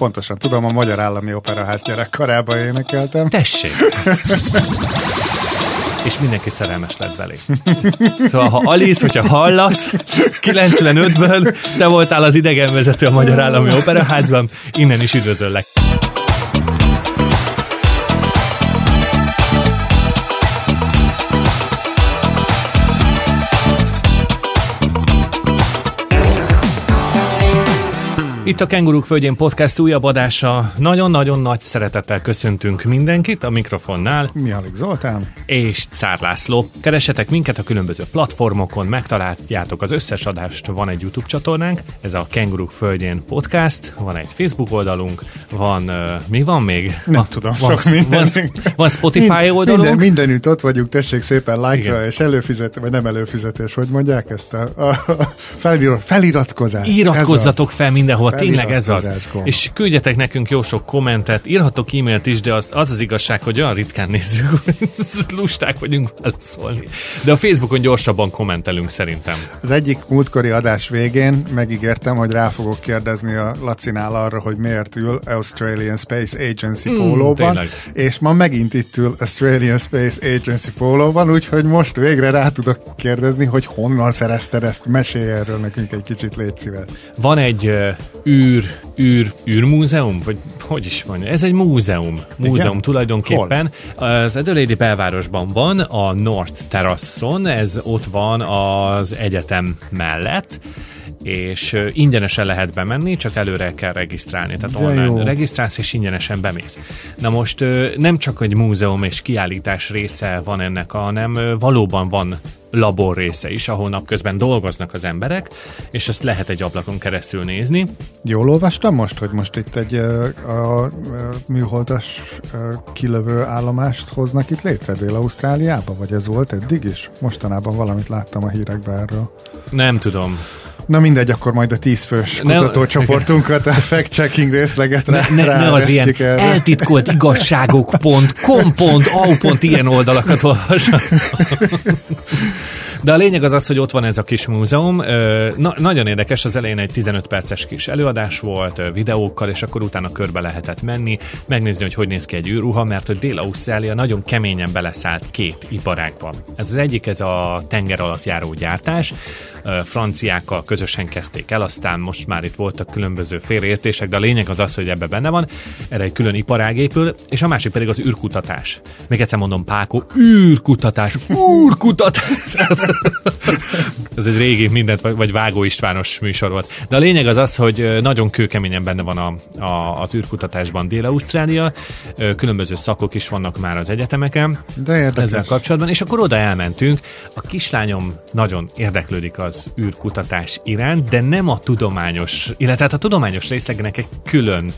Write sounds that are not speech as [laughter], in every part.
pontosan tudom, a Magyar Állami Operaház gyerekkorában énekeltem. Tessék! és mindenki szerelmes lett belé. Szóval, ha Alice, hogyha hallasz, 95-ből te voltál az idegenvezető a Magyar Állami Operaházban, innen is üdvözöllek. Itt a Kenguruk Földjén Podcast újabb adása. Nagyon-nagyon nagy szeretettel köszöntünk mindenkit a mikrofonnál. Mihálik Zoltán. És Cár László. Keresetek minket a különböző platformokon, megtaláljátok az összes adást. Van egy YouTube csatornánk, ez a Kenguruk Földjén Podcast, van egy Facebook oldalunk, van, uh, mi van még? Nem van, tudom, van, sok minden. Van, van Spotify Mind, oldalunk. Minden, mindenütt ott vagyunk, tessék szépen like-ra és előfizetés, vagy nem előfizetés, hogy mondják ezt a, a, a felirat, feliratkozás. Iratkozzatok fel mindenhol, tényleg ez az. És küldjetek nekünk jó sok kommentet, írhatok e-mailt is, de az az, az igazság, hogy olyan ritkán nézzük, [laughs] hogy lusták vagyunk válaszolni. De a Facebookon gyorsabban kommentelünk szerintem. Az egyik múltkori adás végén megígértem, hogy rá fogok kérdezni a Lacinál arra, hogy miért ül Australian Space Agency Mm, pólóban, tényleg. és ma megint itt ül Australian Space Agency pólóban, úgyhogy most végre rá tudok kérdezni, hogy honnan szerezted ezt, mesélj erről nekünk egy kicsit, légy szíves. Van egy űr, űr, űrmúzeum, vagy hogy is mondja, ez egy múzeum. Múzeum Igen? tulajdonképpen. Az Adelaide belvárosban van, a North Terrasson, ez ott van az egyetem mellett, és ingyenesen lehet bemenni, csak előre kell regisztrálni. Tehát De online jó. regisztrálsz, és ingyenesen bemész. Na most nem csak egy múzeum és kiállítás része van ennek, hanem valóban van labor része is, ahol napközben dolgoznak az emberek, és ezt lehet egy ablakon keresztül nézni. Jól olvastam most, hogy most itt egy a, a műholdas kilövő állomást hoznak itt létre Dél-Ausztráliába, vagy ez volt eddig is? Mostanában valamit láttam a hírekben erről. Nem tudom. Na mindegy, akkor majd a tízfős Ne- kutatócsoportunkat, a fact-checking részleget rá, Ne, ne, ne az ilyen erre. eltitkolt igazságok.com.au. ilyen oldalakat olvas. [laughs] De a lényeg az az, hogy ott van ez a kis múzeum. Na, nagyon érdekes, az elején egy 15 perces kis előadás volt, videókkal, és akkor utána körbe lehetett menni, megnézni, hogy hogy néz ki egy űrruha, mert hogy Dél-Ausztrália nagyon keményen beleszállt két iparágba. Ez az egyik, ez a tenger alatt járó gyártás, franciákkal közösen kezdték el, aztán most már itt voltak különböző félreértések, de a lényeg az az, hogy ebbe benne van, erre egy külön iparág épül, és a másik pedig az űrkutatás. Még egyszer mondom, Páko, űrkutatás, űrkutatás. [laughs] Ez egy régi mindent, vagy Vágó Istvános műsor volt. De a lényeg az az, hogy nagyon kőkeményen benne van a, a, az űrkutatásban Dél-Ausztrália, különböző szakok is vannak már az egyetemeken, De érdekes. ezzel kapcsolatban, és akkor oda elmentünk. A kislányom nagyon érdeklődik az űrkutatás iránt, de nem a tudományos, illetve hát a tudományos részlegnek egy külön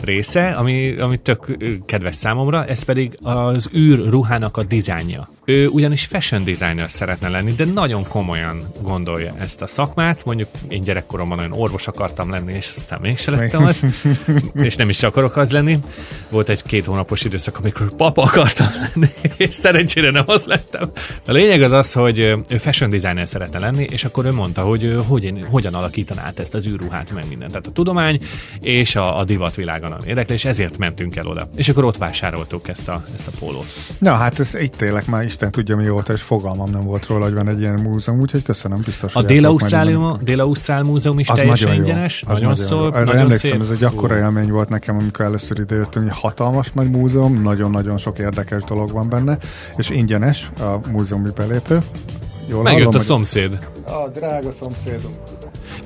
része, ami, ami tök kedves számomra, ez pedig az űrruhának a dizájnja. Ő ugyanis fashion designer szeretne lenni, de nagyon komolyan gondolja ezt a szakmát. Mondjuk én gyerekkoromban olyan orvos akartam lenni, és aztán mégse lettem az, [laughs] és nem is akarok az lenni. Volt egy két hónapos időszak, amikor papa akartam lenni, [laughs] és szerencsére nem az lettem. A lényeg az az, hogy ő fashion designer szeretne lenni, és akkor ő mondta, hogy ő hogyan, hogyan alakítaná át ezt az űrruhát, meg mindent. Tehát a tudomány és a, a divatvilágon érdekli, és ezért mentünk el oda. És akkor ott vásároltuk ezt a, ezt a pólót. Na hát ez itt élek már, Isten tudja mióta, és fogalmam nem volt róla, hogy van egy ilyen múzeum, úgyhogy köszönöm, biztos, A. Dél-Ausztrál, Dél-Ausztrál múzeum is Az teljesen nagyon jó. ingyenes, Az nagyon, nagyon szól, jó. Erre nagyon emlékszem, szép. ez egy akkora élmény volt nekem, amikor először idejöttem, hogy hatalmas nagy múzeum, nagyon-nagyon sok érdekes dolog van benne, és ingyenes a múzeumi belépő. Jól Megjött hallom, a szomszéd. A drága szomszédunk.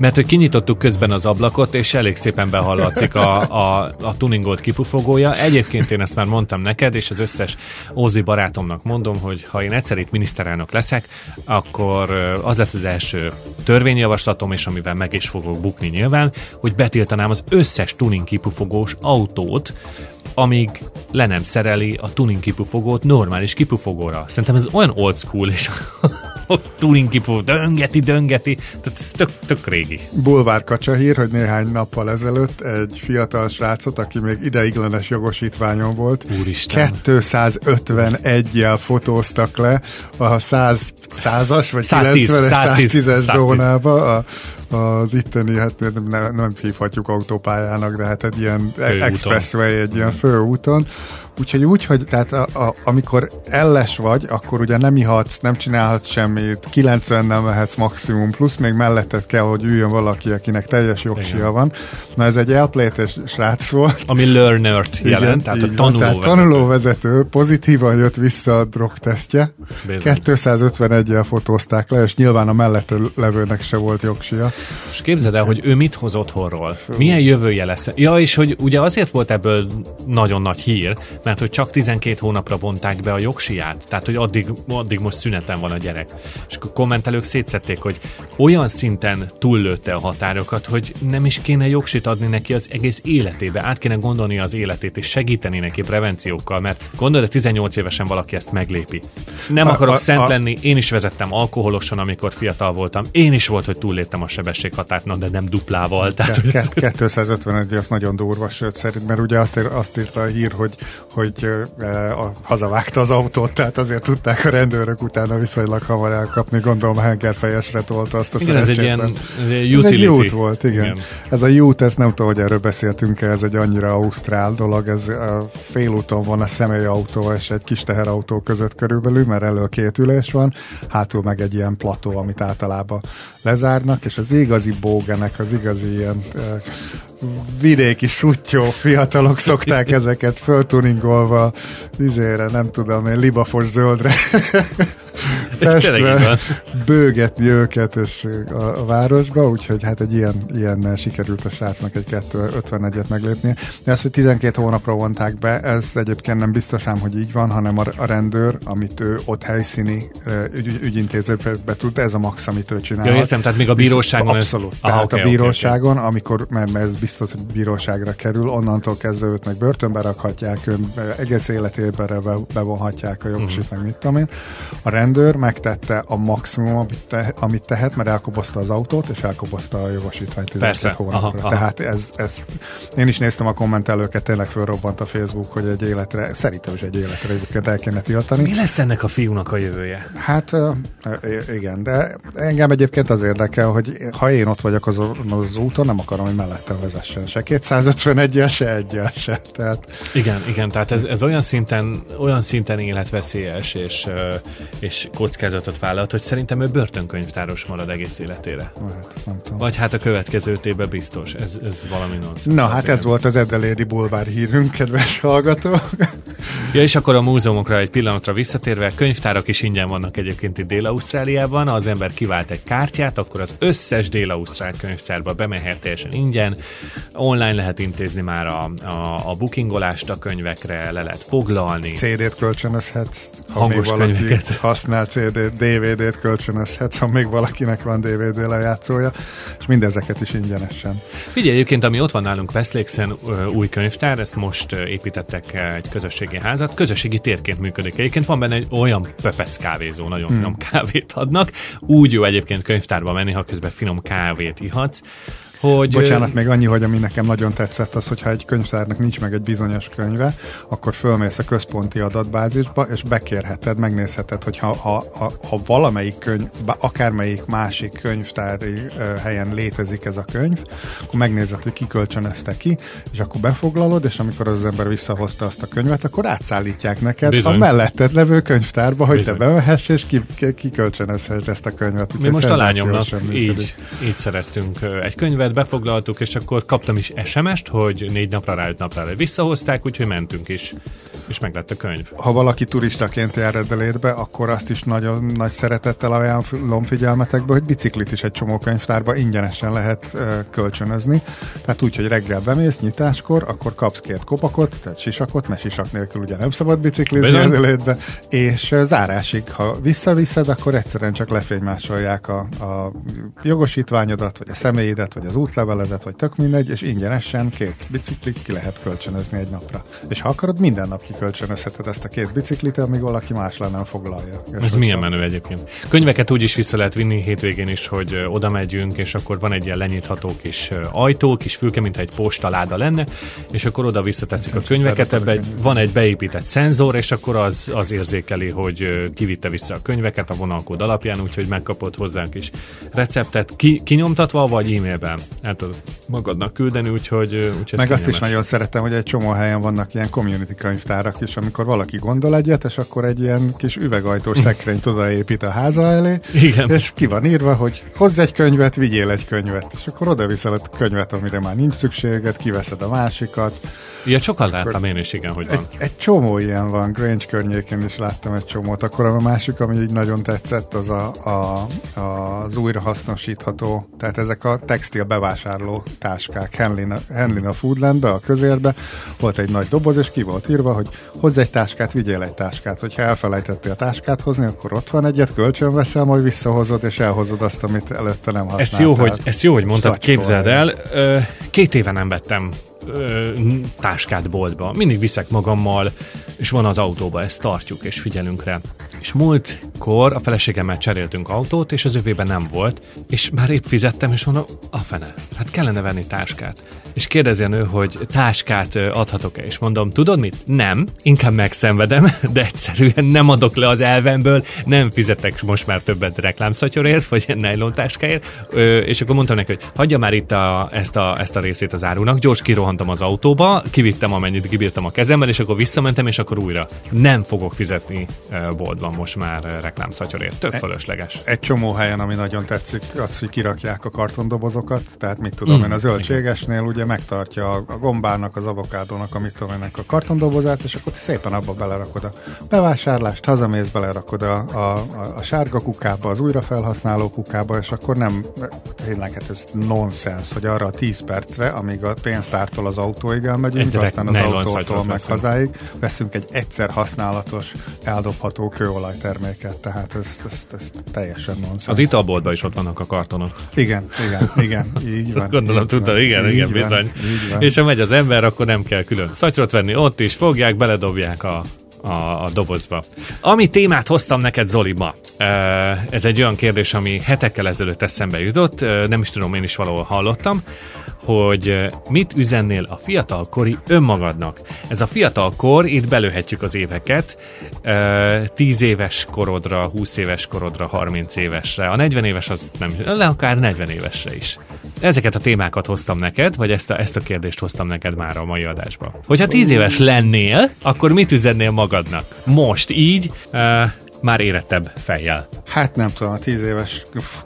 Mert hogy kinyitottuk közben az ablakot, és elég szépen behallatszik a, a, a tuningolt kipufogója. Egyébként én ezt már mondtam neked, és az összes Ózi barátomnak mondom, hogy ha én egyszer itt miniszterelnök leszek, akkor az lesz az első törvényjavaslatom, és amivel meg is fogok bukni nyilván, hogy betiltanám az összes tuning kipufogós autót, amíg le nem szereli a tuning kipufogót normális kipufogóra. Szerintem ez olyan old school, és [laughs] Tulinkipó döngeti, döngeti. Tehát ez tök, tök régi. Bulvár kacsa hír, hogy néhány nappal ezelőtt egy fiatal srácot, aki még ideiglenes jogosítványon volt, Úristen. 251-jel fotóztak le a 100, 100-as vagy 110, 90-es, 110, 110-es zónába a, az itteni, hát nem, nem hívhatjuk autópályának, de hát egy ilyen Főúton. expressway, egy ilyen főúton, Úgyhogy úgy, hogy tehát a, a, amikor elles vagy, akkor ugye nem ihatsz, nem csinálhatsz semmit, 90 nem mehetsz maximum, plusz még melletted kell, hogy üljön valaki, akinek teljes jogsia Igen. van. Na ez egy elplétes srác volt. Ami learner-t jelent, tehát a van. Tehát tanulóvezető. tanulóvezető pozitívan jött vissza a drogtesztje. Bizony. 251-jel fotózták le, és nyilván a mellette levőnek se volt jogsia. És képzeld el, hogy ő mit hoz otthonról. Milyen jövője lesz. Ja, és hogy ugye azért volt ebből nagyon nagy hír, mert hogy csak 12 hónapra vonták be a jogsiját. Tehát, hogy addig, addig most szüneten van a gyerek. És akkor kommentelők szétszették, hogy olyan szinten túllőtte a határokat, hogy nem is kéne jogsit adni neki az egész életébe. Át kéne gondolni az életét, és segíteni neki prevenciókkal, mert gondolod, hogy 18 évesen valaki ezt meglépi. Nem A- akarok a- szent a- lenni, én is vezettem alkoholosan, amikor fiatal voltam. Én is volt, hogy túlléptem a sebességhatárt, na, de nem duplával. Tehát, Ke- 251 az nagyon durva, sőt szerint, mert ugye azt, ír, azt írta a hír, hogy, hogy e, a, hazavágta az autót, tehát azért tudták a rendőrök utána viszonylag hamar elkapni, gondolom hengerfejesre tolta azt a igen, ez egy ilyen ez egy Ez egy utility. út volt, igen. igen. Ez a út, ez nem tudom, hogy erről beszéltünk-e, ez egy annyira ausztrál dolog, ez félúton van a személyautó és egy kis teherautó között körülbelül, mert elől két ülés van, hátul meg egy ilyen plató, amit általában lezárnak, és az igazi bógenek, az igazi ilyen vidéki sutyó fiatalok szokták ezeket föltuningolva, izére, nem tudom én, libafos zöldre festve bőgetni őket és a, a városba, úgyhogy hát egy ilyen, ilyen sikerült a srácnak egy 251-et meglépnie. De azt, hogy 12 hónapra vonták be, ez egyébként nem biztos ám, hogy így van, hanem a, a rendőr, amit ő ott helyszíni ügy, ügyintézőbe tud, ez a max, amit ő csinál. Ja, értem, tehát még a bíróságon ez- Abszolút. Aha, tehát oké, a bíróságon, amikor, mert, mert ez biztos, hogy bíróságra kerül, onnantól kezdve őt meg börtönbe rakhatják, ön egész életében be, bevonhatják a jogsit, Mhm. meg mit tudom én. A rendőr megtette a maximum, amit, te, amit tehet, mert elkobozta az autót, és elkobozta a jogosítványt 12 Persze. hónapra. Aha, aha. Tehát ez, ez, én is néztem a kommentelőket, tényleg fölrobbant a Facebook, hogy egy életre, szerintem is egy életre egyébként el kéne tiltani. Mi lesz ennek a fiúnak a jövője? Hát igen, de engem egyébként az érdekel, hogy ha én ott vagyok azon az úton, nem akarom, hogy mellettem vezessen se 251 se egyel se. Tehát Igen, igen, tehát ez, ez olyan szinten, olyan szinten életveszélyes és, és kockázatot vállalt, hogy szerintem ő börtönkönyvtáros marad egész életére. hát, nem tudom. Vagy hát a következő évben biztos. Ez, ez valami nonsense. Na, hát ez volt az Edelédi bulvár hírünk, kedves hallgató. Ja, és akkor a múzeumokra egy pillanatra visszatérve, könyvtárak is ingyen vannak egyébként itt Dél-Ausztráliában. Ha az ember kivált egy kártyát, akkor az összes Dél-Ausztrál könyvtárba bemehet teljesen ingyen. Online lehet intézni már a, a, a bookingolást a könyvekre, le lehet foglalni. CD-t kölcsönözhetsz, ha Hangos még valaki könyveket. használ CD-t, DVD-t kölcsönözhetsz, ha még valakinek van DVD lejátszója, és mindezeket is ingyenesen. Figyelj, egyébként, ami ott van nálunk Westlakesen ö, új könyvtár, ezt most építettek egy közösségi házat, közösségi térként működik. Egyébként van benne egy olyan pöpec kávézó, nagyon hmm. finom kávét adnak. Úgy jó egyébként könyvtárba menni, ha közben finom kávét ihatsz, hogy... Bocsánat, még annyi, hogy ami nekem nagyon tetszett az, hogyha egy könyvtárnak nincs meg egy bizonyos könyve, akkor fölmész a központi adatbázisba, és bekérheted, megnézheted, hogy ha, ha, ha, ha valamelyik könyv, akármelyik másik könyvtári helyen létezik ez a könyv, akkor megnézed, hogy ki kölcsönözte ki, és akkor befoglalod, és amikor az ember visszahozta azt a könyvet, akkor átszállítják neked Bizony. a melletted levő könyvtárba, hogy Bizony. te bemehess, és ki, ki, ki ezt a könyvet. Mi most a lányomnak így, így szereztünk egy könyvet, befoglaltuk, és akkor kaptam is SMS-t, hogy négy napra rá, öt napra rá visszahozták, úgyhogy mentünk is, és meg lett a könyv. ha valaki turistaként jár Edelétbe, akkor azt is nagyon nagy szeretettel ajánlom figyelmetekbe, hogy biciklit is egy csomó könyvtárba ingyenesen lehet ö, kölcsönözni. Tehát úgy, hogy reggel bemész nyitáskor, akkor kapsz két kopakot, tehát sisakot, mert sisak nélkül ugye nem szabad biciklizni Bizony. Edelétbe, és zárásig, ha visszaviszed, akkor egyszerűen csak lefénymásolják a, a jogosítványodat, vagy a személyedet, vagy az útlevelezet, vagy tök mindegy, és ingyenesen két biciklit ki lehet kölcsönözni egy napra. És ha akarod, minden nap kikölcsönözheted ezt a két biciklit, amíg valaki más le nem foglalja. És Ez milyen menő egyébként. Könyveket úgy is vissza lehet vinni hétvégén is, hogy oda megyünk, és akkor van egy ilyen lenyitható kis ajtó, kis fülke, mint egy postaláda lenne, és akkor oda visszateszik a könyveket, ebbe egy, van egy beépített szenzor, és akkor az, az érzékeli, hogy kivitte vissza a könyveket a vonalkód alapján, úgyhogy megkapod hozzánk is receptet, ki, kinyomtatva, vagy e-mailben el tudod magadnak küldeni, úgyhogy, úgyhogy Meg azt is nagyon szeretem, hogy egy csomó helyen vannak ilyen community könyvtárak is, amikor valaki gondol egyet, és akkor egy ilyen kis üvegajtós [laughs] szekrényt odaépít a háza elé, Igen. és ki van írva, hogy hozz egy könyvet, vigyél egy könyvet, és akkor oda viszel a könyvet, amire már nincs szükséged, kiveszed a másikat. Ilyet sokat láttam én is, igen, hogy van. Egy, egy csomó ilyen van, Grange környékén is láttam egy csomót. Akkor a másik, ami így nagyon tetszett, az a, a, az újrahasznosítható, tehát ezek a textil bevásárló táskák Henlin, Henlin a Foodlandbe, a közérbe, volt egy nagy doboz, és ki volt írva, hogy hozz egy táskát, vigyél egy táskát. Hogyha elfelejtettél a táskát hozni, akkor ott van egyet, kölcsön veszel, majd visszahozod, és elhozod azt, amit előtte nem használtál. Ezt jó, hogy, ezt jó, hogy mondtad, Szacskol. képzeld el, két éve nem vettem táskát boltba. Mindig viszek magammal, és van az autóba, ezt tartjuk, és figyelünk rá. És múltkor a feleségemmel cseréltünk autót, és az övében nem volt, és már épp fizettem, és mondom, a fene, hát kellene venni táskát. És kérdezi a nő, hogy táskát adhatok-e, és mondom, tudod mit? Nem, inkább megszenvedem, [laughs] de egyszerűen nem adok le az elvemből, nem fizetek most már többet reklámszatyorért, vagy nylon táskáért, és akkor mondtam neki, hogy hagyja már itt a, ezt, a, ezt a részét az árunak, gyors kirohantam az autóba, kivittem amennyit kibírtam a kezemmel, és akkor visszamentem, és akkor újra nem fogok fizetni ö, boltban most már ö, reklámszatyorért. Tök fölösleges. egy csomó helyen, ami nagyon tetszik, az, hogy kirakják a kartondobozokat, tehát mit tudom Mm, én, a zöldségesnél ugye megtartja a, gombának, az avokádónak, amit tudom ennek a kartondobozát, és akkor szépen abba belerakod a bevásárlást, hazamész, belerakod a, a, a, a sárga kukába, az újrafelhasználó kukába, és akkor nem, tényleg hát ez nonsens, hogy arra a 10 percre, amíg a pénztártól az autóig elmegyünk, aztán az autótól meg hazáig, veszünk egy egyszer használatos, eldobható kőolajterméket, tehát ez, ez, ez teljesen nonsens. Az italboltban is ott vannak a kartonok. Igen, igen, igen, így van. [laughs] Gondolom, így tudtad, van, igen, így igen, van, bizony. Így van. És ha megy az ember, akkor nem kell külön szatyrot venni, ott is fogják, beledobják a, a, a dobozba. Ami témát hoztam neked, Zoli, ma. Ez egy olyan kérdés, ami hetekkel ezelőtt eszembe jutott, nem is tudom, én is valahol hallottam, hogy ö, mit üzennél a fiatalkori önmagadnak. Ez a fiatalkor, itt belőhetjük az éveket, ö, 10 éves korodra, 20 éves korodra, 30 évesre. A 40 éves az nem, le akár 40 évesre is. Ezeket a témákat hoztam neked, vagy ezt a, ezt a kérdést hoztam neked már a mai adásba. Hogyha 10 éves lennél, akkor mit üzennél magadnak? Most így, ö, már érettebb fejjel. Hát nem tudom, a tíz éves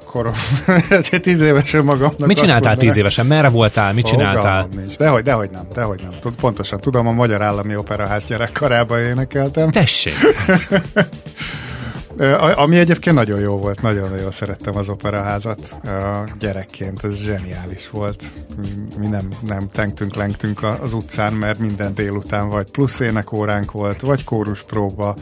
korom, [laughs] tíz éves magamnak Mit csináltál mondanám, 10 évesen? Merre voltál? Mit csináltál? Nincs. Dehogy, dehogy nem, dehogy nem. Tud, pontosan tudom, a Magyar Állami Operaház gyerekkorában énekeltem. Tessék! [laughs] Ami egyébként nagyon jó volt, nagyon-nagyon szerettem az operaházat gyerekként, ez zseniális volt. Mi- nem, nem tengtünk, lengtünk az utcán, mert minden délután vagy plusz énekóránk volt, vagy kóruspróba,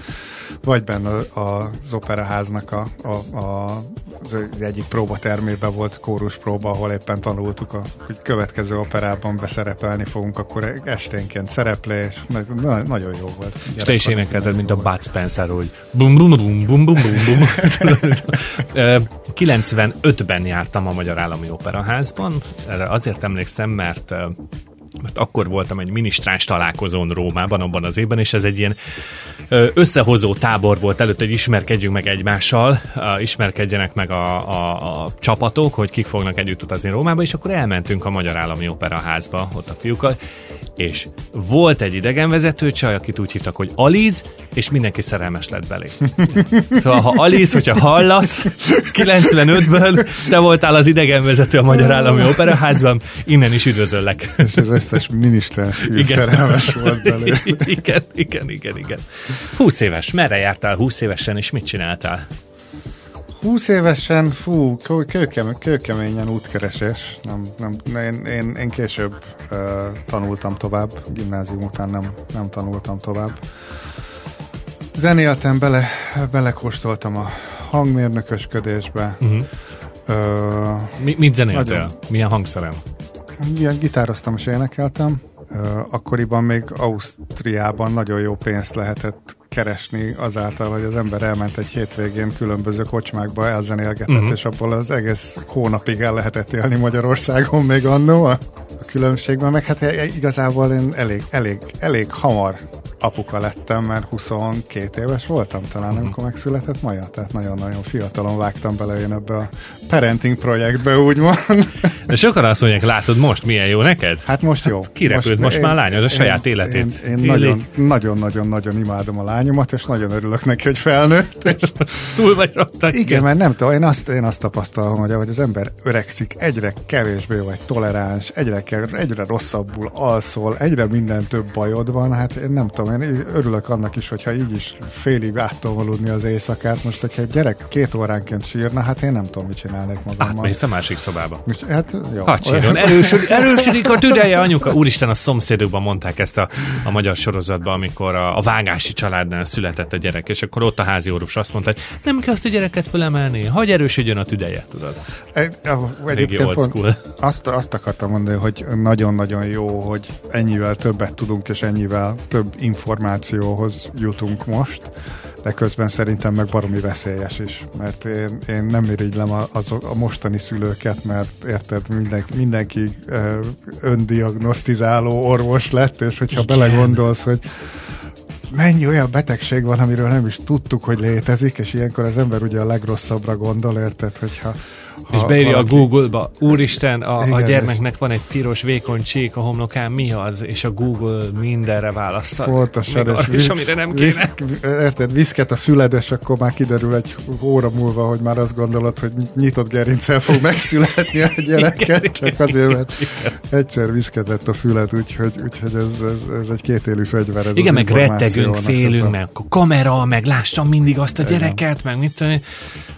vagy benne az operaháznak a, a, a, az egyik próbatermében volt kóruspróba, ahol éppen tanultuk, a, hogy következő operában beszerepelni fogunk, akkor esténként szereplés, na, na, nagyon jó volt. És te is énekelted, mint a Bud Spencer, hogy bum bum bum bum bum bum bum. [laughs] Ö, 95-ben jártam a Magyar Állami Operaházban. Erre azért emlékszem, mert mert akkor voltam egy minisztráns találkozón Rómában abban az évben, és ez egy ilyen összehozó tábor volt előtt, hogy ismerkedjünk meg egymással, ismerkedjenek meg a, a, a csapatok, hogy kik fognak együtt utazni Rómába, és akkor elmentünk a Magyar Állami Operaházba, ott a fiúkkal, és volt egy idegenvezető csaj, akit úgy hívtak, hogy Aliz, és mindenki szerelmes lett belé. [laughs] Szóval, ha Aliz, hogyha hallasz, 95-ből te voltál az idegenvezető a Magyar Állami Operaházban, innen is üdvözöllek. És az összes miniszter fiú Igen. szerelmes [laughs] volt belőle. igen, igen, igen, igen. 20 éves, merre jártál 20 évesen, és mit csináltál? 20 évesen, fú, kő- kőkem, kőkeményen útkeresés. Nem, nem, én, én, én később uh, tanultam tovább, gimnázium után nem, nem tanultam tovább. Zenéltem, bele, belekóstoltam a hangmérnökösködésbe, Uh-huh. Ö, Mi, mit zenéltél? Nagyon. Milyen hangszerem? Ilyen gitároztam és énekeltem. Akkoriban még Ausztriában nagyon jó pénzt lehetett keresni azáltal, hogy az ember elment egy hétvégén különböző kocsmákba, elzenélgetett, uh-huh. és abból az egész hónapig el lehetett élni Magyarországon még annó a, különbségben, meg hát igazából én elég, elég, elég hamar apuka lettem, mert 22 éves voltam talán, uh-huh. amikor megszületett Maja, tehát nagyon-nagyon fiatalon vágtam bele én ebbe a parenting projektbe, úgymond. De sokan azt mondják, látod most milyen jó neked? Hát most jó. Hát kirepült most, most én, már lány, az a saját én, életét. Én, én nagyon-nagyon-nagyon imádom a lányomat, és nagyon örülök neki, hogy felnőtt. És... Túl vagy rajta. Igen, mert nem tudom, én azt, én azt tapasztalom, hogy ahogy az ember öregszik, egyre kevésbé vagy toleráns, egyre, egyre rosszabbul alszol, egyre minden több bajod van, hát én nem tudom, én örülök annak is, hogyha így is félig átolvaludni az éjszakát. Most, hogyha egy gyerek két óránként sírna, hát én nem tudom, mit csinálnék magammal. Hát, a másik szobába. Hát, jó. Hát sírjon, erősödik, erősödik a tüdeje, anyuka. Úristen, a szomszédokban mondták ezt a, a magyar sorozatban, amikor a, a vágási családnál született a gyerek, és akkor ott a házi orvos azt mondta, hogy nem kell azt a gyereket fölemelni, hagy erősödjön a tüdeje, tudod. Egy, egyébként pont azt, azt akartam mondani, hogy nagyon-nagyon jó, hogy ennyivel többet tudunk, és ennyivel több információhoz jutunk most, de közben szerintem meg baromi veszélyes is, mert én, én nem irigylem a, az, a mostani szülőket, mert érted, mindenki, mindenki öndiagnosztizáló orvos lett, és hogyha Igen. belegondolsz, hogy mennyi olyan betegség van, amiről nem is tudtuk, hogy létezik, és ilyenkor az ember ugye a legrosszabbra gondol, érted, hogyha ha és beírja valaki... a Google-ba, úristen, a, Igen, a gyermeknek van egy piros vékony csík a homlokán, mi az? És a Google mindenre választ. Pontosan. És, és amire nem kéne. Visz, érted, viszket a füled, és akkor már kiderül egy óra múlva, hogy már azt gondolod, hogy nyitott gerincel fog megszületni a gyereket, csak azért, mert egyszer viszketett a füled, úgyhogy, úgyhogy ez, ez, ez egy kétélű fegyver. Ez Igen, meg rettegünk, félünk, a... meg a kamera, meg lássam mindig azt a gyereket, Igen. meg mit tudom,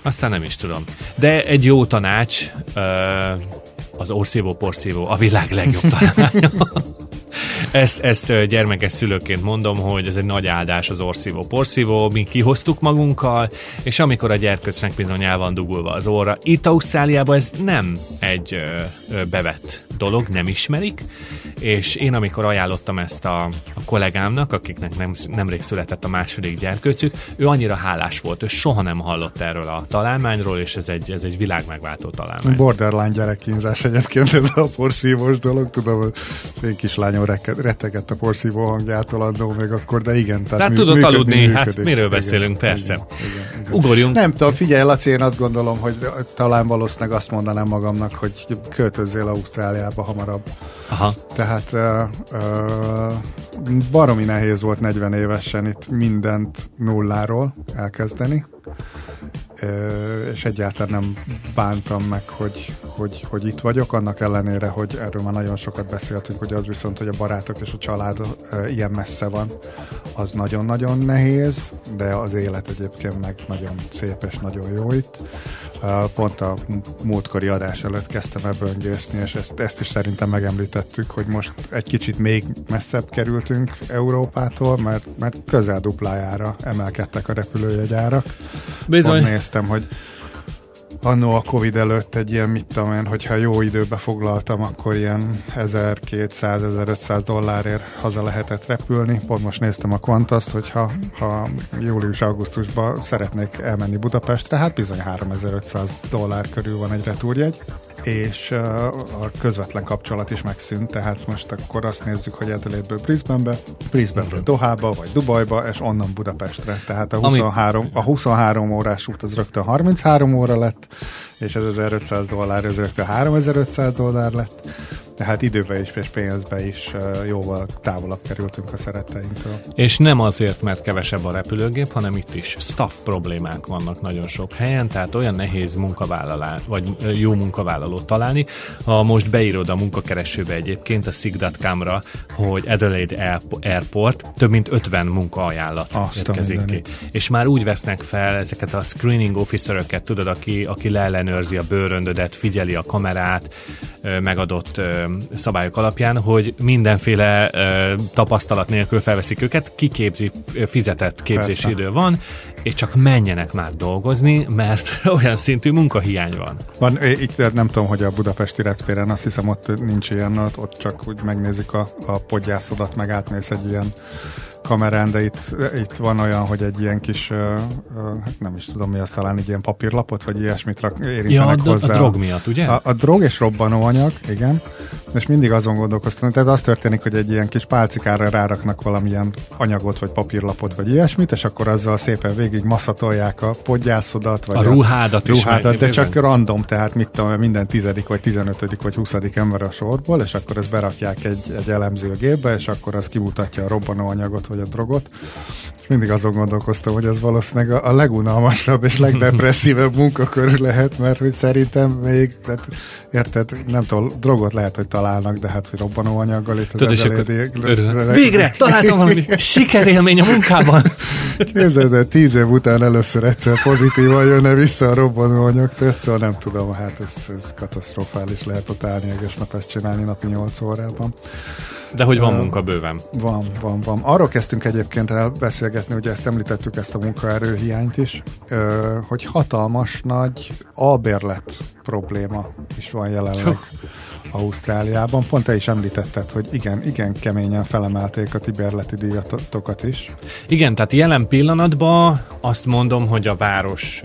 aztán nem is tudom. De egy jó tanács, az orszívó-porszívó a világ legjobb találmánya. [laughs] ezt, ezt gyermekes szülőként mondom, hogy ez egy nagy áldás az orszívó-porszívó, mi kihoztuk magunkkal, és amikor a gyerköcsnek bizony el van dugulva az óra. Itt Ausztráliában ez nem egy bevett dolog, nem ismerik, és én amikor ajánlottam ezt a, a kollégámnak, akiknek nem, nemrég született a második gyerkőcük, ő annyira hálás volt, ő soha nem hallott erről a találmányról, és ez egy, ez egy világmegváltó találmány. Borderline gyerekkínzás egyébként ez a porszívós dolog, tudom, hogy én kislányom rettegett a porszívó hangjától adó még akkor, de igen. Tehát, tehát mű, tudott működni, aludni, működik, hát miről beszélünk, igen, persze. Igen, igen, igen. Ugorjunk. Nem tudom, figyelj, Laci, én azt gondolom, hogy talán valószínűleg azt mondanám magamnak, hogy költözzél Ausztráliába hamarabb. Aha. Tehát uh, uh, baromi nehéz volt 40 évesen itt mindent nulláról elkezdeni és egyáltalán nem bántam meg, hogy, hogy, hogy itt vagyok, annak ellenére, hogy erről már nagyon sokat beszéltünk, hogy az viszont, hogy a barátok és a család ilyen messze van, az nagyon-nagyon nehéz, de az élet egyébként meg nagyon szép és nagyon jó itt. Pont a múltkori adás előtt kezdtem ebből böngészni, és ezt, ezt is szerintem megemlítettük, hogy most egy kicsit még messzebb kerültünk Európától, mert, mert közel duplájára emelkedtek a repülőjegyárak. Bizony. Pont néztem, hogy annó a Covid előtt egy ilyen, mit tudom én, hogyha jó időbe foglaltam, akkor ilyen 1200-1500 dollárért haza lehetett repülni. Pont most néztem a Qantaszt, hogyha ha július-augusztusban szeretnék elmenni Budapestre, hát bizony 3500 dollár körül van egy retúrjegy és a közvetlen kapcsolat is megszűnt, tehát most akkor azt nézzük, hogy Adelaide-ből Brisbane-be, Brisbane-ből Dohába, vagy Dubajba, és onnan Budapestre. Tehát a 23, a 23 órás út az rögtön 33 óra lett, és ez 1500 dollár, ez rögtön 3500 dollár lett tehát időbe is és pénzbe is jóval távolabb kerültünk a szeretteinktől. És nem azért, mert kevesebb a repülőgép, hanem itt is staff problémák vannak nagyon sok helyen, tehát olyan nehéz munkavállalás, vagy jó munkavállalót találni. Ha most beírod a munkakeresőbe egyébként a sig.com-ra, hogy Adelaide Airport, több mint 50 munkaajánlat Azt érkezik ki. És már úgy vesznek fel ezeket a screening officeröket, tudod, aki, aki leellenőrzi a bőröndödet, figyeli a kamerát, megadott szabályok alapján, hogy mindenféle tapasztalat nélkül felveszik őket, kiképzi, fizetett képzési idő van, és csak menjenek már dolgozni, mert [laughs] olyan szintű munkahiány van. Van, itt nem tudom, hogy a budapesti reptéren, azt hiszem ott nincs ilyen, ott csak úgy megnézik a, a podgyászodat, meg átmész egy ilyen kamerán, de itt, itt van olyan, hogy egy ilyen kis, uh, nem is tudom mi az, talán egy ilyen papírlapot, vagy ilyesmit érintenek ja, a, hozzá. a drog miatt, ugye? A, a drog és robbanóanyag, igen. És mindig azon gondolkoztam, tehát az történik, hogy egy ilyen kis pálcikára ráraknak valamilyen anyagot, vagy papírlapot, vagy ilyesmit, és akkor azzal szépen végig maszatolják a podgyászodat, vagy a ruhádat, a ruhádat is de csak bizony. random, tehát mit tudom, minden tizedik, vagy tizenötödik, vagy huszadik ember a sorból, és akkor ezt berakják egy, egy elemzőgépbe, és akkor az kimutatja a robbanóanyagot, vagy a drogot. És mindig azon gondolkoztam, hogy ez valószínűleg a, a legunalmasabb és legdepresszívebb munkakör lehet, mert hogy szerintem még, tehát, érted, nem tudom, drogot lehet, hogy találnak, de hát, hogy robbanóanyaggal itt az Tudod, akkor Végre! Találtam valami sikerélmény a munkában! Képzeld, de tíz év után először egyszer pozitívan jönne vissza a robbanóanyag teszt, szóval nem tudom, hát ez, ez katasztrofális lehet ott állni egész nap ezt csinálni napi 8 órában. De hogy van uh, munka bőven. Van, van, van. Arról kezdtünk egyébként el beszélgetni, ugye ezt említettük, ezt a munkaerőhiányt is, hogy hatalmas nagy albérlet probléma is van jelenleg. Ausztráliában. Pont te is említetted, hogy igen, igen keményen felemelték a tiberleti díjatokat is. Igen, tehát jelen pillanatban azt mondom, hogy a város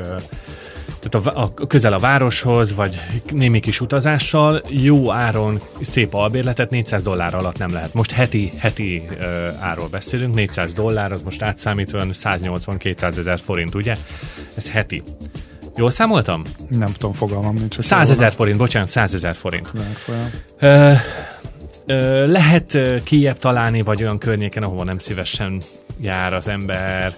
tehát a, a, közel a városhoz, vagy némi kis utazással jó áron szép albérletet 400 dollár alatt nem lehet. Most heti, heti uh, áról beszélünk, 400 dollár, az most átszámítva 180-200 ezer forint, ugye? Ez heti. Jól számoltam? Nem tudom, fogalmam nincs. 100 ezer forint, bocsánat, 100 ezer forint. Lehet, ö, lehet kiebb találni, vagy olyan környéken, ahova nem szívesen jár az ember,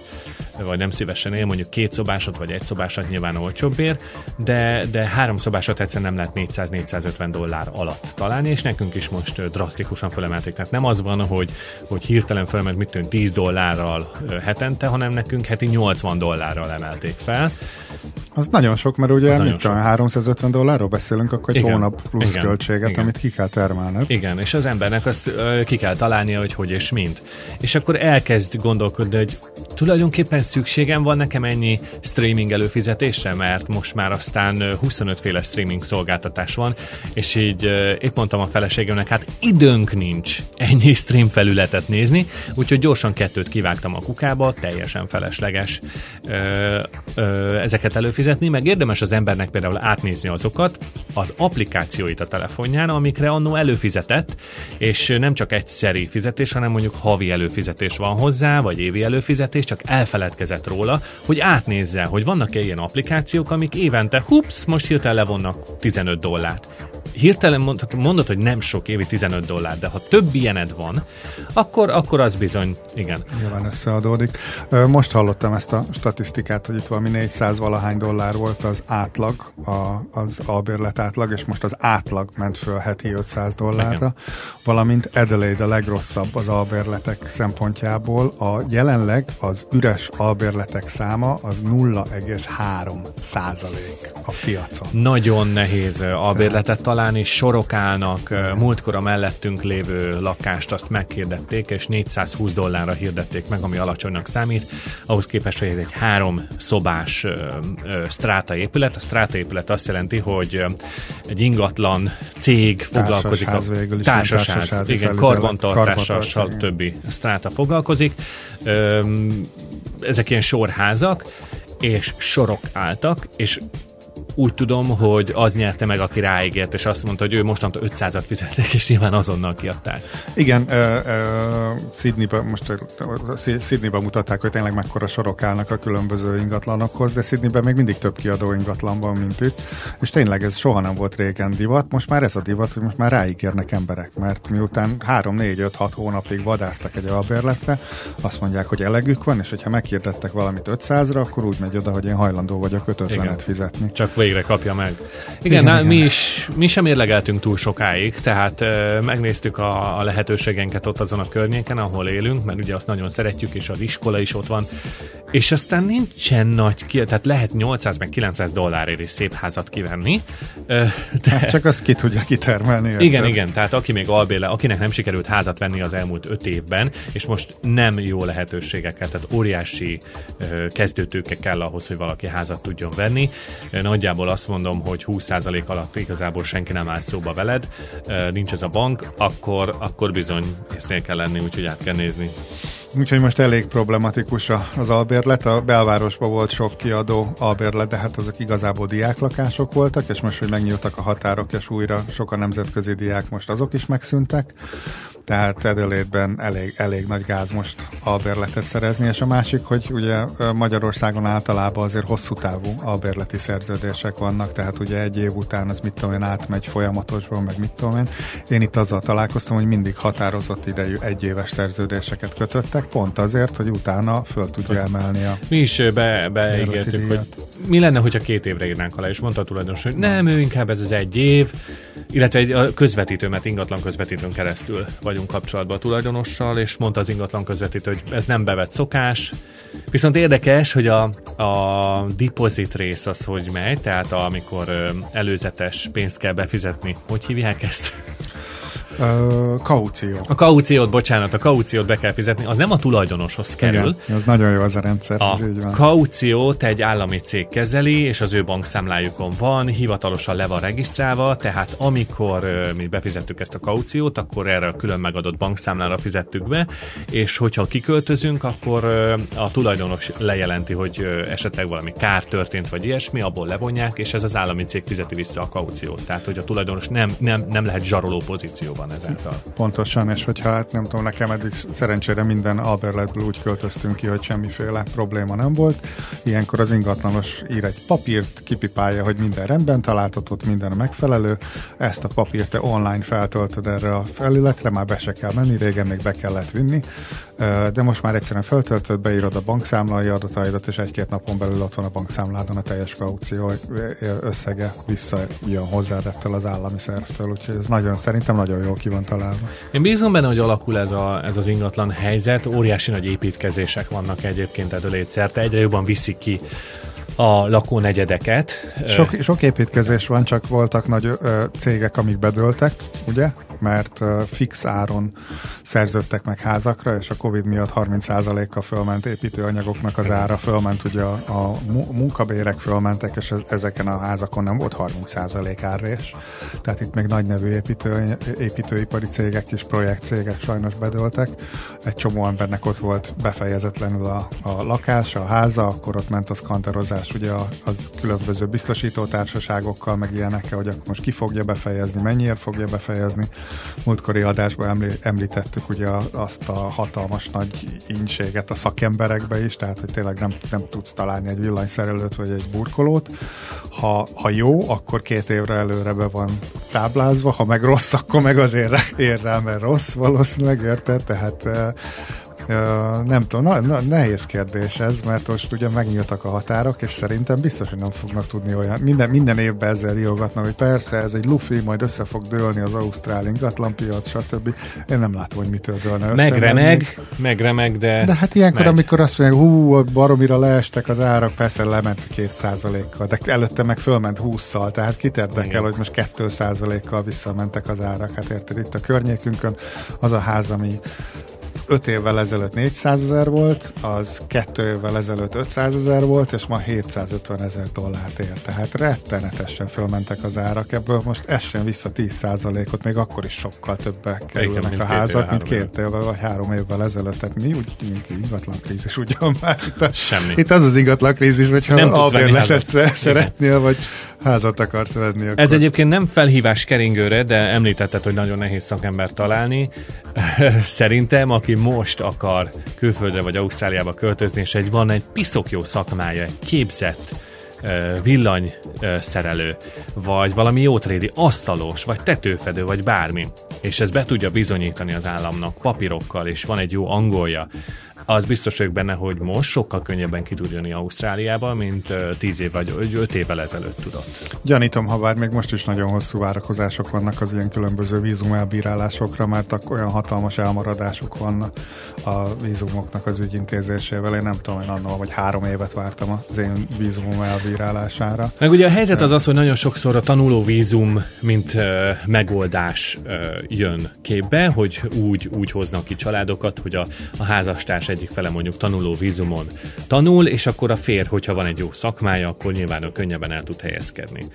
vagy nem szívesen él, mondjuk két szobásat, vagy egy szobásat nyilván ér, de, de három szobásat egyszerűen nem lehet 400-450 dollár alatt találni, és nekünk is most drasztikusan fölemelték. Tehát nem az van, hogy, hogy hirtelen fölment mit tűnt 10 dollárral hetente, hanem nekünk heti 80 dollárral emelték fel. Az nagyon sok, mert ugye mit tudom, 350 dollárról beszélünk, akkor egy igen, hónap plusz igen, költséget, igen. amit ki kell termelni. Igen, és az embernek azt ö, ki kell találnia, hogy hogy és mint. És akkor elkezd gondolkodni, hogy tulajdonképpen szükségem van nekem ennyi streaming előfizetésre, mert most már aztán 25 féle streaming szolgáltatás van, és így épp mondtam a feleségemnek, hát időnk nincs ennyi stream felületet nézni, úgyhogy gyorsan kettőt kivágtam a kukába, teljesen felesleges ö, ö, ezeket előfizetni, meg érdemes az embernek például átnézni azokat, az applikációit a telefonján, amikre annó előfizetett, és nem csak egyszeri fizetés, hanem mondjuk havi előfizetés van hozzá, vagy évi előfizetés, csak elfeledkezett róla, hogy átnézze, hogy vannak-e ilyen applikációk, amik évente, hups, most hirtelen levonnak 15 dollárt hirtelen mondhatod, mondod, hogy nem sok évi 15 dollár, de ha több ilyened van, akkor, akkor az bizony, igen. Nyilván összeadódik. Most hallottam ezt a statisztikát, hogy itt valami 400 valahány dollár volt az átlag, a, az albérlet átlag, és most az átlag ment föl heti 500 dollárra, igen. valamint Adelaide a legrosszabb az albérletek szempontjából. A jelenleg az üres albérletek száma az 0,3 százalék a piacon. Nagyon nehéz albérletet találni találni, sorok állnak, múltkor a mellettünk lévő lakást azt meghirdették, és 420 dollárra hirdették meg, ami alacsonynak számít, ahhoz képest, hogy ez egy három szobás stráta épület. A stráta épület azt jelenti, hogy egy ingatlan cég foglalkozik a is, társasház, igen, karbantartással, többi stráta foglalkozik. Ezek ilyen sorházak, és sorok álltak, és úgy tudom, hogy az nyerte meg, aki ráígért, és azt mondta, hogy ő mostantól 500-at fizették, és nyilván azonnal kiadták. Igen, uh, uh, Sydneyben, most Sydneyben mutatták, hogy tényleg mekkora sorok állnak a különböző ingatlanokhoz, de Sydneyben még mindig több kiadó ingatlan van, mint itt, és tényleg ez soha nem volt régen divat, most már ez a divat, hogy most már ráígérnek emberek, mert miután 3, 4, 5, 6 hónapig vadáztak egy albérletre, azt mondják, hogy elegük van, és hogyha meghirdettek valamit 500-ra, akkor úgy megy oda, hogy én hajlandó vagyok 550-et fizetni. Csak végre kapja meg. Igen, igen, mi, is, mi sem érlegeltünk túl sokáig, tehát uh, megnéztük a, a lehetőségenket ott azon a környéken, ahol élünk, mert ugye azt nagyon szeretjük, és az iskola is ott van, és aztán nincsen nagy, ki, tehát lehet 800 meg 900 dollárért is szép házat kivenni. De... Hát csak azt ki tudja kitermelni. Érted? Igen, igen, tehát aki még albéle, akinek nem sikerült házat venni az elmúlt 5 évben, és most nem jó lehetőségekkel, tehát óriási uh, kezdőtőke kell ahhoz, hogy valaki házat tudjon venni. Nagyjából azt mondom, hogy 20% alatt igazából senki nem áll szóba veled, nincs ez a bank, akkor, akkor bizony észnél kell lenni, úgyhogy át kell nézni. Úgyhogy most elég problematikus az albérlet. A belvárosban volt sok kiadó albérlet, de hát azok igazából diáklakások voltak, és most, hogy megnyíltak a határok, és újra sok a nemzetközi diák, most azok is megszűntek tehát Edelétben elég, elég nagy gáz most albérletet szerezni, és a másik, hogy ugye Magyarországon általában azért hosszú távú albérleti szerződések vannak, tehát ugye egy év után az mit tudom én átmegy folyamatosban, meg mit tudom én. Én itt azzal találkoztam, hogy mindig határozott idejű egyéves szerződéseket kötöttek, pont azért, hogy utána föl tudja emelni a Mi is be, beígértük, hogy mi lenne, hogyha két évre írnánk alá, és mondta a tulajdonos, hogy nem, ő inkább ez az egy év, illetve egy közvetítő, mert ingatlan közvetítőn keresztül vagyunk kapcsolatban a tulajdonossal, és mondta az ingatlan közvetítő, hogy ez nem bevett szokás. Viszont érdekes, hogy a, a deposit rész az hogy megy, tehát amikor előzetes pénzt kell befizetni. Hogy hívják ezt? Uh, kaució. A kauciót, bocsánat, a kauciót be kell fizetni, az nem a tulajdonoshoz kerül. Igen, az nagyon jó az a rendszer, a ez így van. kauciót egy állami cég kezeli, és az ő bankszámlájukon van, hivatalosan le van regisztrálva, tehát amikor uh, mi befizettük ezt a kauciót, akkor erre a külön megadott bankszámlára fizettük be, és hogyha kiköltözünk, akkor uh, a tulajdonos lejelenti, hogy esetleg valami kár történt, vagy ilyesmi, abból levonják, és ez az állami cég fizeti vissza a kauciót. Tehát, hogy a tulajdonos nem, nem, nem lehet zsaroló pozícióban ezáltal. Pontosan, és hogyha hát nem tudom, nekem eddig szerencsére minden alberletből úgy költöztünk ki, hogy semmiféle probléma nem volt. Ilyenkor az ingatlanos ír egy papírt, kipipálja, hogy minden rendben találtatott, minden megfelelő. Ezt a papírt te online feltöltöd erre a felületre, már be se kell menni, régen még be kellett vinni, de most már egyszerűen feltöltöd, beírod a bankszámlai adataidat, és egy-két napon belül ott van a bankszámládon a teljes kaució összege visszajön hozzád ettől az állami szervtől, úgyhogy ez nagyon, szerintem nagyon jól ki van találva. Én bízom benne, hogy alakul ez, a, ez az ingatlan helyzet, óriási nagy építkezések vannak egyébként szerte, egyre jobban viszik ki a lakónegyedeket. Sok, sok építkezés van, csak voltak nagy ö, cégek, amik bedőltek, ugye? Mert fix áron szerződtek meg házakra, és a Covid miatt 30%-kal fölment építőanyagoknak az ára, fölment ugye a, a munkabérek fölmentek, és ezeken a házakon nem volt 30% árrés. Tehát itt még nagy nevű építő, építőipari cégek és projektcégek sajnos bedőltek. Egy csomó embernek ott volt befejezetlenül a, a lakása, a háza, akkor ott ment a szkanterozás ugye az különböző biztosító társaságokkal, meg ilyenekkel, hogy akkor most ki fogja befejezni, mennyiért fogja befejezni múltkori adásban említettük ugye azt a hatalmas nagy ínséget a szakemberekbe is, tehát hogy tényleg nem, nem tudsz találni egy villanyszerelőt vagy egy burkolót. Ha, ha jó, akkor két évre előre be van táblázva, ha meg rossz, akkor meg azért ér rá, mert rossz valószínűleg, érted? Tehát nem tudom, na, na, nehéz kérdés ez, mert most ugye megnyíltak a határok, és szerintem biztos, hogy nem fognak tudni olyan, minden, minden évben ezzel riogatnak, hogy persze ez egy lufi, majd össze fog dőlni az ausztrál ingatlanpiac, stb. Én nem látom, hogy mitől dőlne össze. Megremeg, megremeg, de De hát ilyenkor, megy. amikor azt mondják, hú, baromira leestek az árak, persze lement 2%-kal, de előtte meg fölment 20-szal, tehát kit érdekel, hogy most 2%-kal visszamentek az árak. Hát érted, itt a környékünkön az a ház, ami 5 évvel ezelőtt 400 ezer volt, az 2 évvel ezelőtt 500 ezer volt, és ma 750 ezer dollárt ér. Tehát rettenetesen fölmentek az árak, ebből most essen vissza 10%-ot, még akkor is sokkal többe kerülnek a házak, mint két évvel vagy három évvel ezelőtt. Tehát mi úgy ingatlan krízis ugyan már. Itt, a, Semmi. itt az az ingatlan krízis, hogyha albérletet szeretnél, vagy házat akarsz venni. Akkor... Ez egyébként nem felhívás keringőre, de említetted, hogy nagyon nehéz szakember találni. [laughs] Szerintem, aki most akar külföldre vagy Ausztráliába költözni, és egy van egy piszok jó szakmája, képzett villanyszerelő, vagy valami jótrédi asztalos, vagy tetőfedő, vagy bármi, és ez be tudja bizonyítani az államnak papírokkal, és van egy jó angolja, az biztos vagyok benne, hogy most sokkal könnyebben ki tud jönni Ausztráliába, mint 10 év vagy 5 évvel ezelőtt tudott. Gyanítom, ha bár még most is nagyon hosszú várakozások vannak az ilyen különböző vízum elbírálásokra, mert olyan hatalmas elmaradások vannak a vízumoknak az ügyintézésével. Én nem tudom, én annól, vagy három évet vártam az én vízumom elbírálására. Meg ugye a helyzet az az, hogy nagyon sokszor a tanuló vízum, mint megoldás jön képbe, hogy úgy, úgy hoznak ki családokat, hogy a, a házastárs egyik fele mondjuk tanuló vízumon tanul, és akkor a férj, hogyha van egy jó szakmája, akkor nyilván ő könnyebben el tud helyezkedni.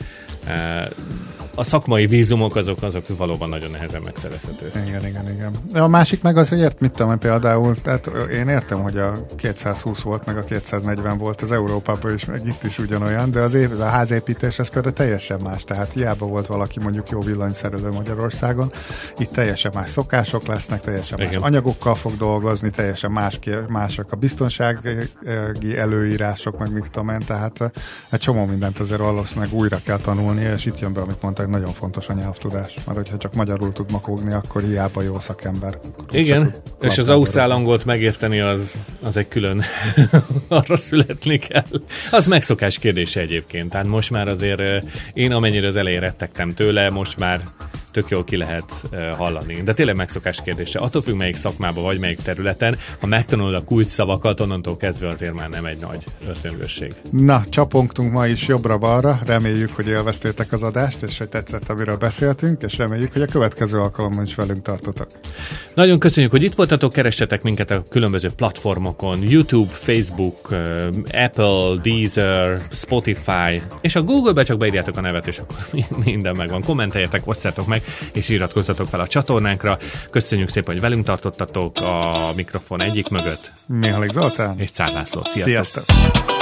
A szakmai vízumok azok, azok valóban nagyon nehezen megszerezhetők. Igen, igen, igen. A másik meg az, hogy ért, mit tudom, például, tehát én értem, hogy a 220 volt, meg a 240 volt az Európában is, meg itt is ugyanolyan, de az, év, a házépítés ez például teljesen más, tehát hiába volt valaki mondjuk jó villanyszerelő Magyarországon, itt teljesen más szokások lesznek, teljesen igen. más anyagokkal fog dolgozni, teljesen más, mások a biztonsági előírások, meg mit tudom én, tehát egy csomó mindent azért valószínűleg újra kell tanulni, és itt jön be, amit mondta, hogy nagyon fontos a nyelvtudás, mert hogyha csak magyarul tud makogni, akkor hiába jó szakember. Igen, és az ausztrál angolt megérteni az, az egy külön [laughs] arra születni kell. Az megszokás kérdése egyébként, tehát most már azért én amennyire az elején rettegtem tőle, most már tök jól ki lehet hallani. De tényleg megszokás kérdése. Attól függ, melyik szakmába vagy, melyik területen, ha megtanulod a kulcs szavakat, onnantól kezdve azért már nem egy nagy ördöngösség. Na, csapongtunk ma is jobbra-balra. Reméljük, hogy élveztétek az adást, és hogy tetszett, amiről beszéltünk, és reméljük, hogy a következő alkalommal is velünk tartotok. Nagyon köszönjük, hogy itt voltatok, keressetek minket a különböző platformokon, YouTube, Facebook, Apple, Deezer, Spotify, és a Google-be csak beírjátok a nevet, és akkor [laughs] minden megvan. Kommenteljetek, osszátok meg, és iratkozzatok fel a csatornánkra. Köszönjük szépen, hogy velünk tartottatok a mikrofon egyik mögött. Mihály Zoltán és Cár László. Sziasztok! Sziasztok.